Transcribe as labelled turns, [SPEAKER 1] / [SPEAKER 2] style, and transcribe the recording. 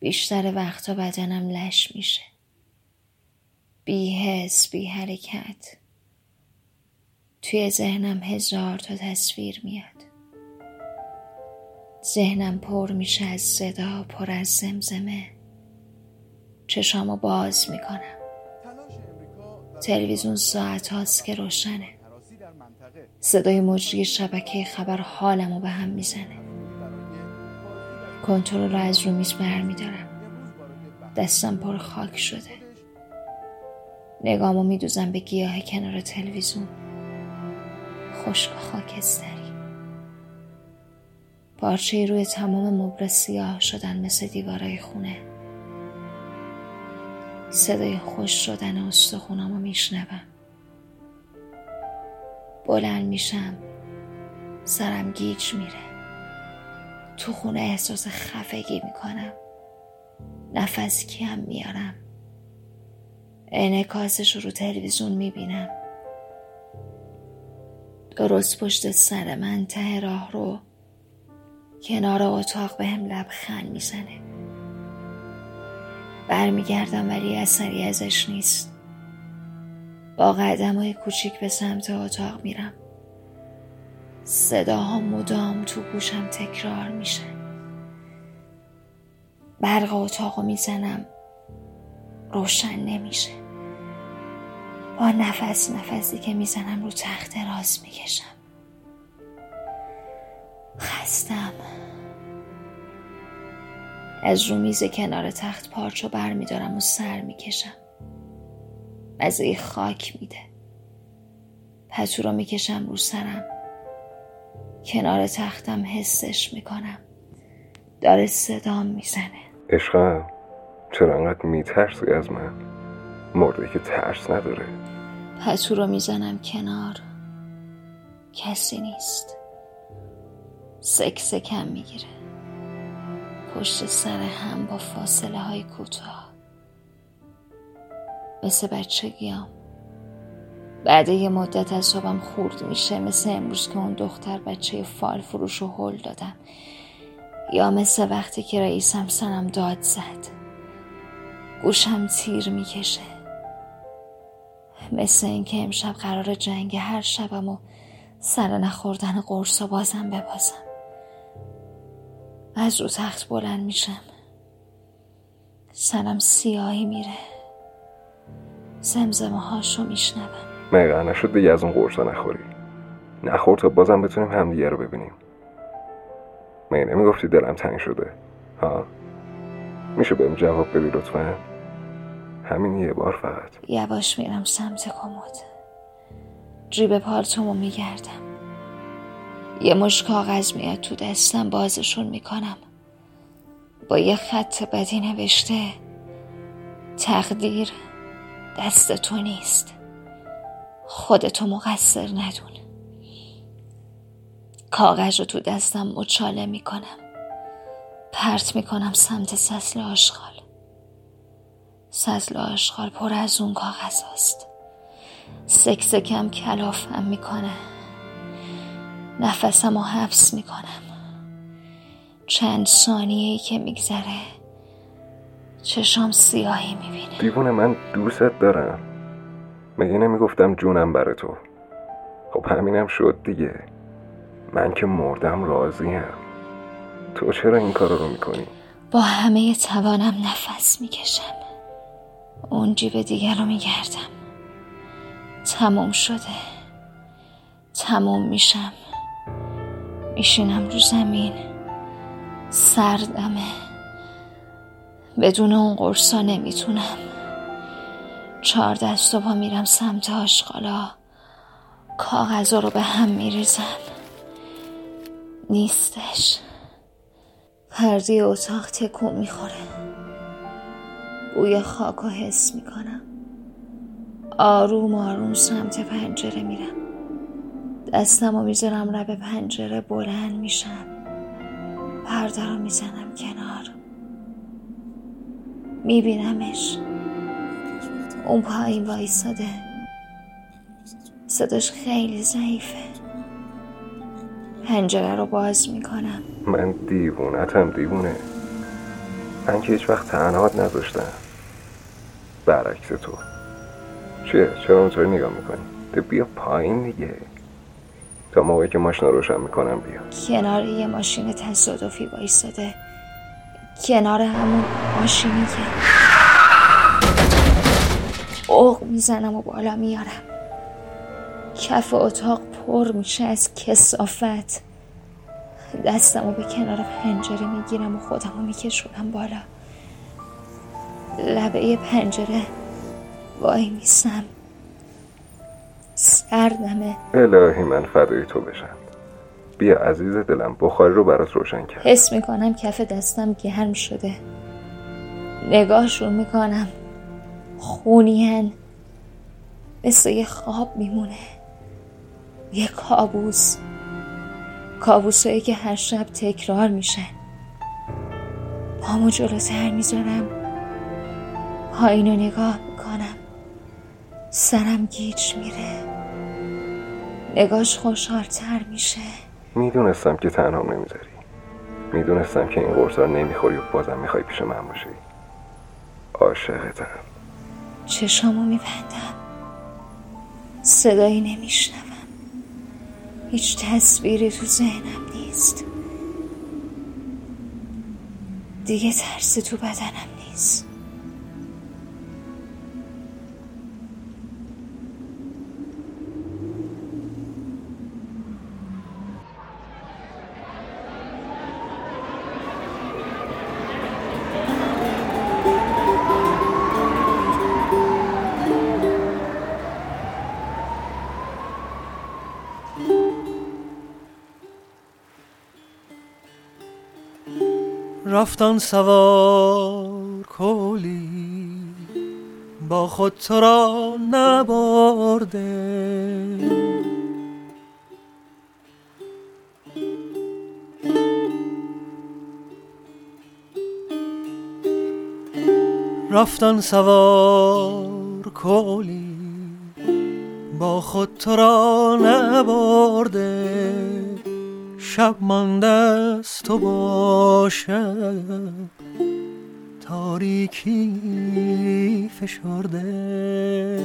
[SPEAKER 1] بیشتر وقتا بدنم لش میشه. بی حس بی حرکت. توی ذهنم هزار تا تصویر میاد. ذهنم پر میشه از صدا پر از زمزمه. چشامو باز می‌کنم. تلویزیون ساعت هاست که روشنه. صدای مجری شبکه خبر حالمو به هم می‌زنه. کنترل رو از رو میز برمیدارم. دستم پر خاک شده. نگامو میدوزم به گیاه کنار تلویزیون. خشک و خاکستری. پارچه روی تمام مبر سیاه شدن مثل دیوارای خونه. صدای خوش شدن استخونامو میشنوم. بلند میشم. سرم گیج میره. تو خونه احساس خفگی می‌کنم. نفس کیم میارم. انعکاسش رو تلویزیون می‌بینم. درست پشت سر من ته راه رو. کنار اتاق به هم لبخند می‌زنه. برمیگردم ولی اثری ازش نیست. با قدم های کوچیک به سمت اتاق میرم. صداها مدام تو گوشم تکرار میشه. برق اتاقو می‌زنم. روشن نمیشه. با نفس نفسی که می‌زنم رو تخت راز می‌کشم. خستم. از رو میز کنار تخت پارچو بر میدارم و سر می‌کشم. مزه خاک میده. پتو رو می‌کشم رو سرم. کنار تختم حسش می‌کنم. داره صدام می‌زنه.
[SPEAKER 2] عشقم چرا انقدر میترسی از من؟ مرده که ترس نداره.
[SPEAKER 1] پتو رو می‌زنم کنار. کسی نیست. سک کم می‌گیره. پشت سر هم با فاصله های کوتاه. مثل بچگیام بعد یه مدت از صبحم خورد میشه. مثل امروز که اون دختر بچه فال فروش رو هل دادم. یا مثل وقتی که رئیسم سنم داد زد. گوشم تیر می‌کشه. مثل اینکه امشب قرار جنگ هر شبم و سر نخوردن قرص و بازم ببازم. از رو تخت بلند میشم. سرم سیاهی میره. زمزمه هاشو میشنوم.
[SPEAKER 2] مگه نشد دیگه از اون قرصا نخوری؟ نخور تا بازم بتونیم همدیگه رو ببینیم. مگه نمی‌گفتی دلم تنگ شده؟ ها؟ میشه بهم جواب بدی لطفا؟ همین یه بار فقط.
[SPEAKER 1] یواش میرم سمت کمد. جیب پالتومو میگردم. یه مش کاغذ میاد تو دستم بازشون می‌کنم. با یه خط بدی نوشته تقدیر دست تو نیست. خودتو مقصر ندون. کاغذ رو تو دستم مچاله می‌کنم. پرت می‌کنم سمت سسل آشغال. سسل آشغال پر از اون کاغذ هست سک سکم کلافم می‌کنه. نفسم رو حبس می‌کنم. چند ثانیه ای که میگذره چشام سیاهی می‌بینه.
[SPEAKER 2] دیوونه من دوستت دارم. مگه نمی‌گفتم جونم برای تو؟ خب همینم شد دیگه. من که مردم راضیم. تو چرا این کارو رو می‌کنی؟
[SPEAKER 1] با همه توانم نفس می‌کشم. اون جیب دیگر رو میگردم. تموم شده. تموم میشم. میشینم رو زمین. سردمه. بدون اون قرصا نمی‌تونم. چهار دست و پا میرم سمت آشغالا. کاغذا رو به هم میریزم. نیستش. پرده اتاق تکون می‌خوره. بوی خاک رو حس می‌کنم. آروم آروم سمت پنجره میرم. دستم رو می‌ذارم رب پنجره بلند میشم. پرده رو می‌زنم کنار. میبینمش. اون پایین وایساده. صداش خیلی ضعیفه. پنجره رو باز می‌کنم.
[SPEAKER 2] من دیوونتم دیوونه. من که هیچ وقت تنهات نذاشتم. برعکس تو. چیه؟ چرا اونطوری نگاه می‌کنی؟ تو بیا پایین دیگه. تا موقعی که ماشین روشن می‌کنم بیا
[SPEAKER 1] کنار یه ماشین تصادفی بایستاده کنار همون ماشینی که اوه می‌زنم و بالا میارم. کف اتاق پر میشه از کسافت. دستم رو به کنار پنجره می‌گیرم و خودم رو میکشونم بالا. لبه پنجره وای میسم. سردمه
[SPEAKER 2] الهی من فدای تو بشم بیا عزیز دلم بخاری رو برات روشن کرد
[SPEAKER 1] حس می‌کنم کف دستم گرم شده. نگاهشون می‌کنم. خونیان مثل یه خواب میمونه. یه کابوس. کابوسایی که هر شب تکرار میشن. پامو جلوتر می‌ذارم. پایین رو نگاه می‌کنم. سرم گیج میره. نگاش خوشحالتر میشه.
[SPEAKER 2] می‌دونستم که تنها نمی‌ذاری. می‌دونستم که این قرصا نمی‌خوری و بازم می‌خوای پیش من باشی. عاشقتم.
[SPEAKER 1] چشامو میبندم. صدایی نمیشنوم. هیچ تصویری تو ذهنم نیست. دیگه ترس تو بدنم نیست.
[SPEAKER 3] رفتن سوار کولی. با خود تو را نبرده. رفتن سوار کولی. با خود تو را نبرده. شب مانده است تو باشم تاریکی فشرده.